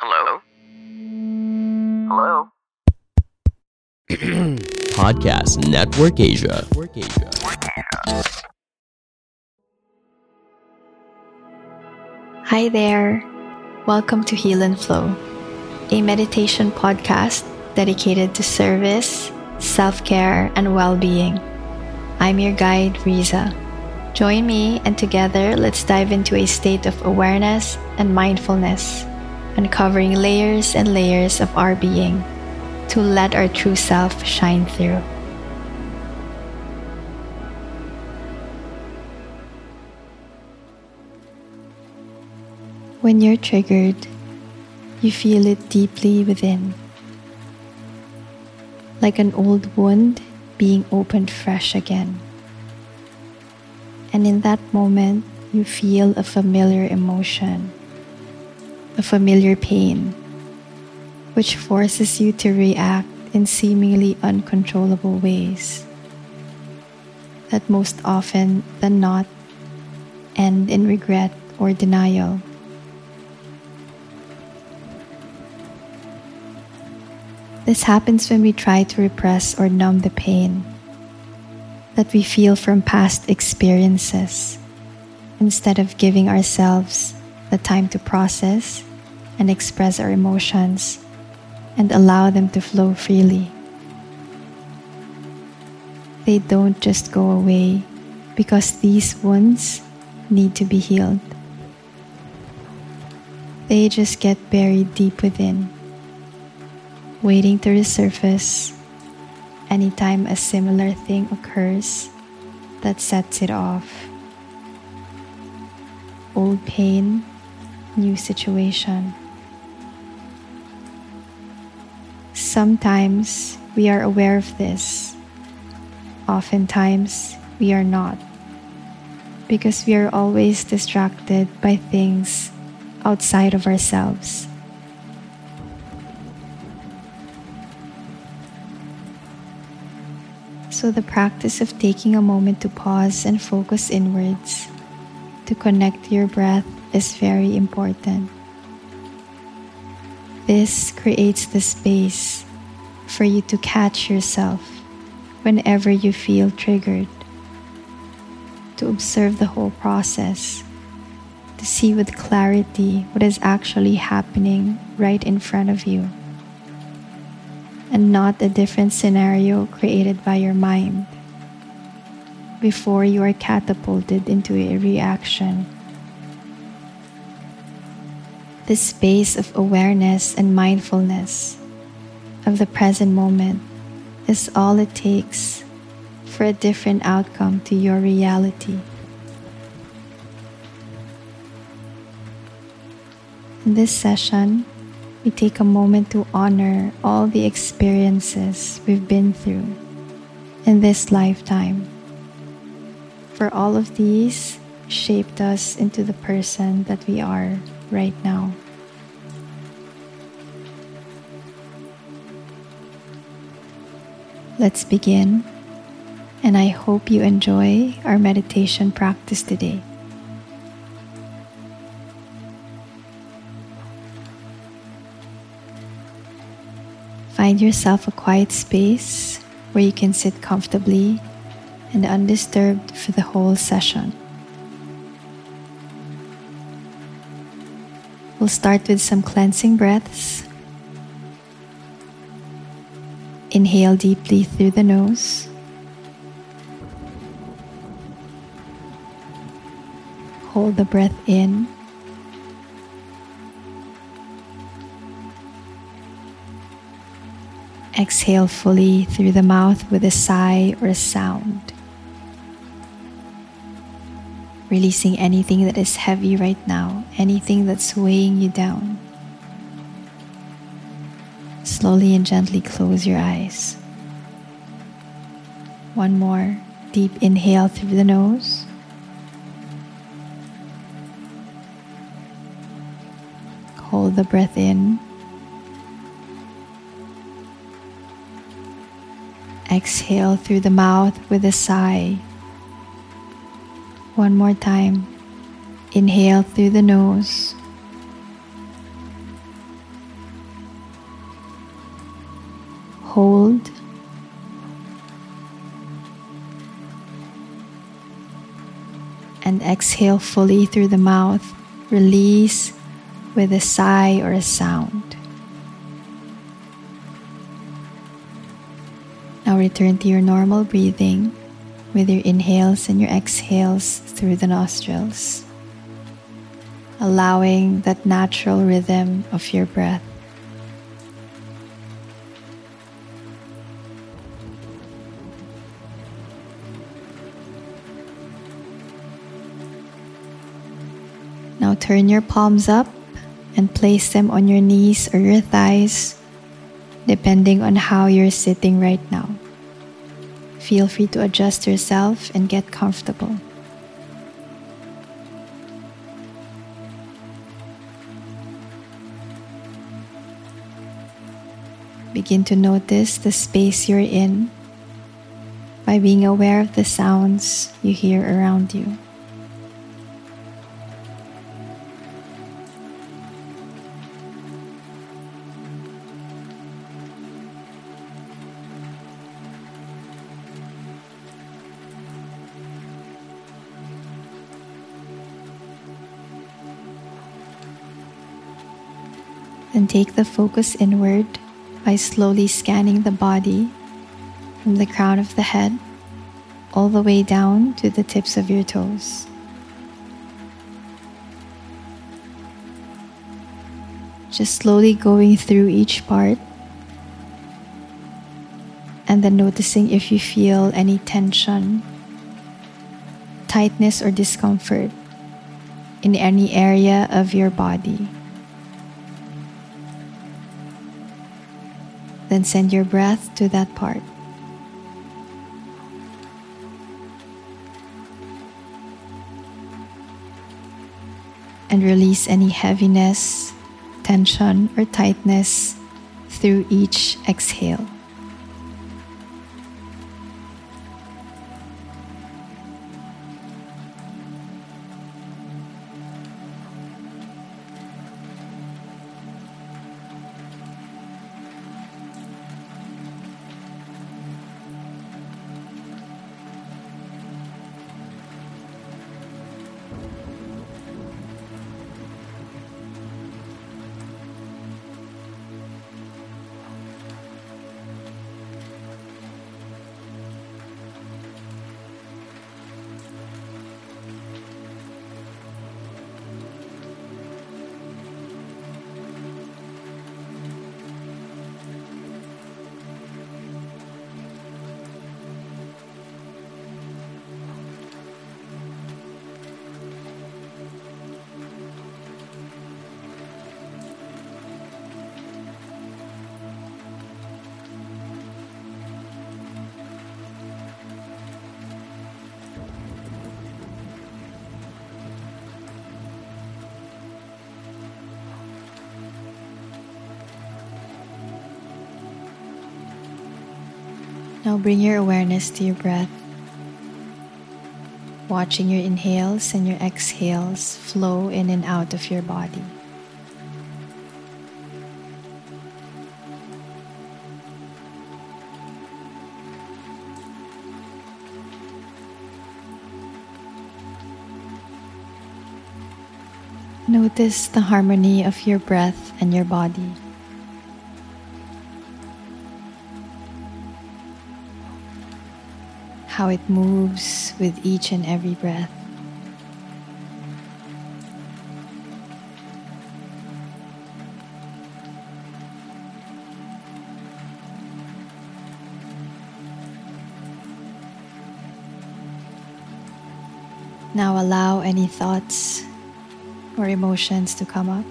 Hello? Hello? Podcast Network Asia. Hi there. Welcome to Heal and Flow, a meditation podcast dedicated to service, self care, and well being. I'm your guide, Riza. Join me, and together let's dive into a state of awareness and mindfulness, uncovering layers and layers of our being to let our true self shine through. When you're triggered, you feel it deeply within, like an old wound being opened fresh again. And in that moment, you feel a familiar emotion, a familiar pain, which forces you to react in seemingly uncontrollable ways that most often than not end in regret or denial. This happens when we try to repress or numb the pain that we feel from past experiences instead of giving ourselves the time to process and express our emotions and allow them to flow freely. They don't just go away because these wounds need to be healed. They just get buried deep within waiting to resurface anytime a similar thing occurs that sets it off. Old pain, new situation. Sometimes we are aware of this. Oftentimes we are not. Because we are always distracted by things outside of ourselves. So, the practice of taking a moment to pause and focus inwards, to connect your breath, is very important. This creates the space for you to catch yourself whenever you feel triggered, to observe the whole process, to see with clarity what is actually happening right in front of you and not a different scenario created by your mind before you are catapulted into a reaction. This space of awareness and mindfulness of the present moment is all it takes for a different outcome to your reality. In this session, we take a moment to honor all the experiences we've been through in this lifetime. For all of these shaped us into the person that we are right now. Let's begin, and I hope you enjoy our meditation practice today. Find yourself a quiet space where you can sit comfortably and undisturbed for the whole session. We'll start with some cleansing breaths. Inhale deeply through the nose. Hold the breath in Exhale fully through the mouth with a sigh or a sound. releasing anything that is heavy right now, anything that's weighing you down. Slowly and gently close your eyes. One more deep inhale through the nose. Hold the breath in. Exhale through the mouth with a sigh. One more time. Inhale through the nose. Hold. And exhale fully through the mouth. Release with a sigh or a sound. Now return to your normal breathing with your inhales and your exhales through the nostrils, allowing that natural rhythm of your breath. Turn your palms up and place them on your knees or your thighs, depending on how you're sitting right now. Feel free to adjust yourself and get comfortable. Begin to notice the space you're in by being aware of the sounds you hear around you. Take the focus inward by slowly scanning the body from the crown of the head all the way down to the tips of your toes. Just slowly going through each part and then noticing if you feel any tension, tightness, or discomfort in any area of your body. Then send your breath to that part. And release any heaviness, tension, or tightness through each exhale. Now bring your awareness to your breath, watching your inhales and your exhales flow in and out of your body. Notice the harmony of your breath and your body. How it moves with each and every breath. Now allow any thoughts or emotions to come up.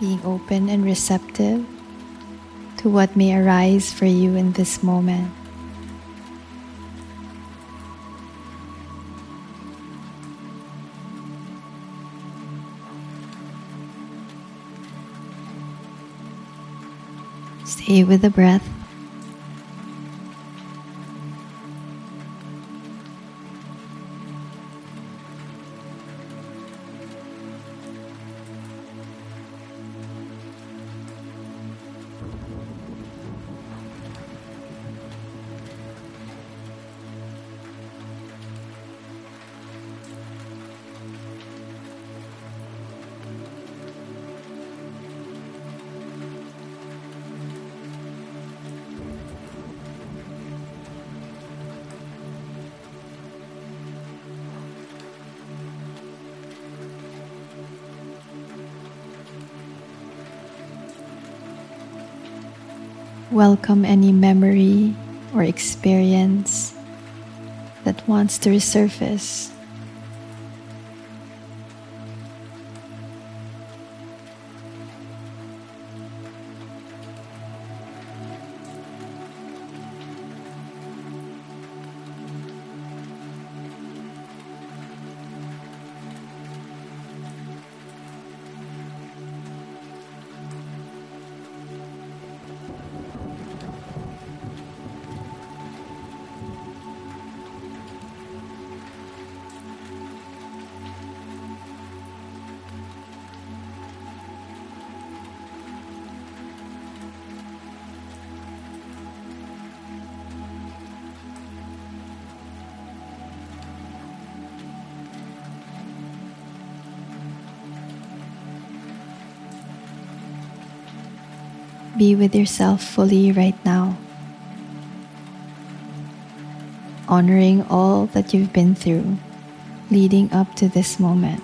Being open and receptive to what may arise for you in this moment. Stay with the breath. Welcome any memory or experience that wants to resurface. Be with yourself fully right now, honoring all that you've been through leading up to this moment.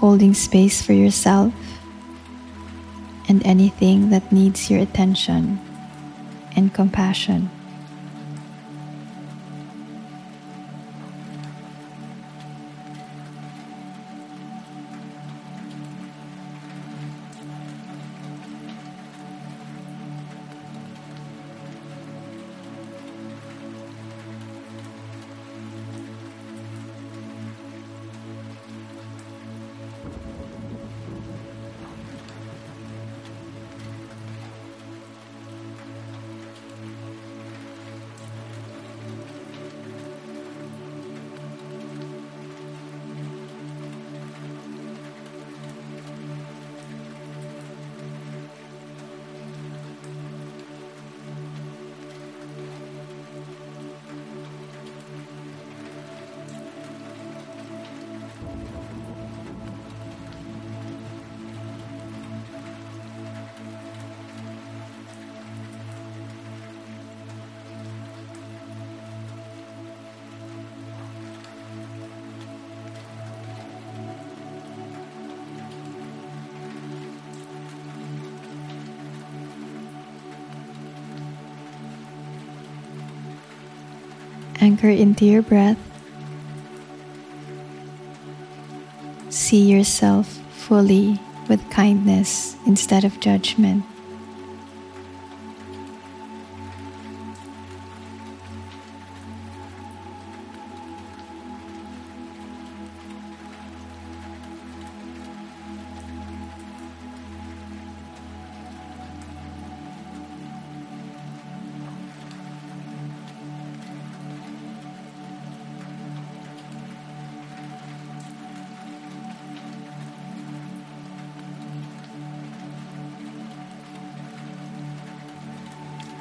Holding space for yourself and anything that needs your attention and compassion. Anchor into your breath. See yourself fully with kindness instead of judgment.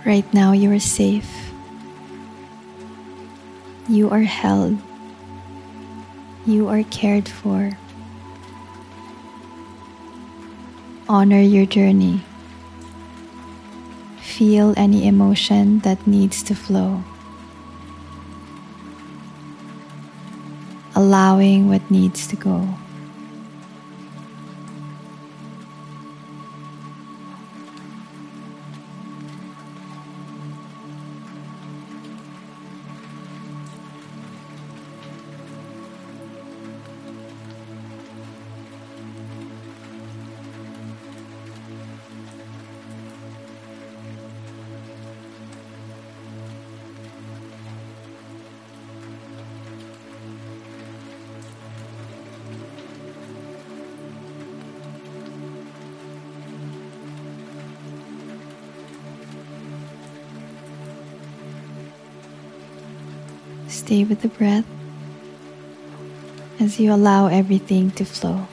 Right now, you are safe. You are held. You are cared for. Honor your journey. Feel any emotion that needs to flow. allowing what needs to go. Stay with the breath as you allow everything to flow.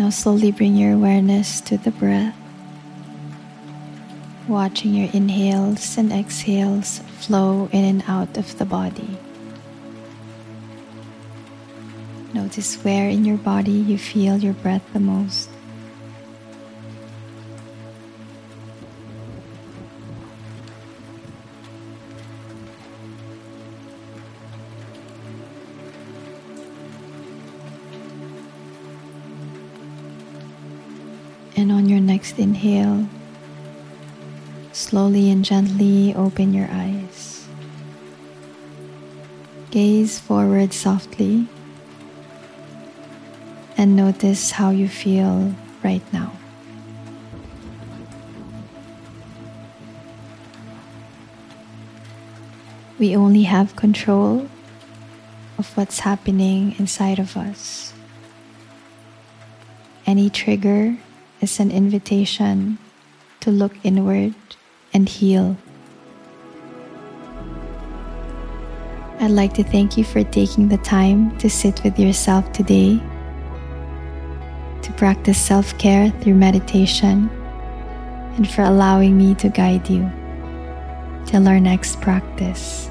Now slowly bring your awareness to the breath, watching your inhales and exhales flow in and out of the body. Notice where in your body you feel your breath the most. Next inhale, slowly and gently open your eyes. Gaze forward softly and notice how you feel right now. We only have control of what's happening inside of us. Any trigger is an invitation to look inward and heal. I'd like to thank you for taking the time to sit with yourself today, to practice self care through meditation, and for allowing me to guide you till our next practice.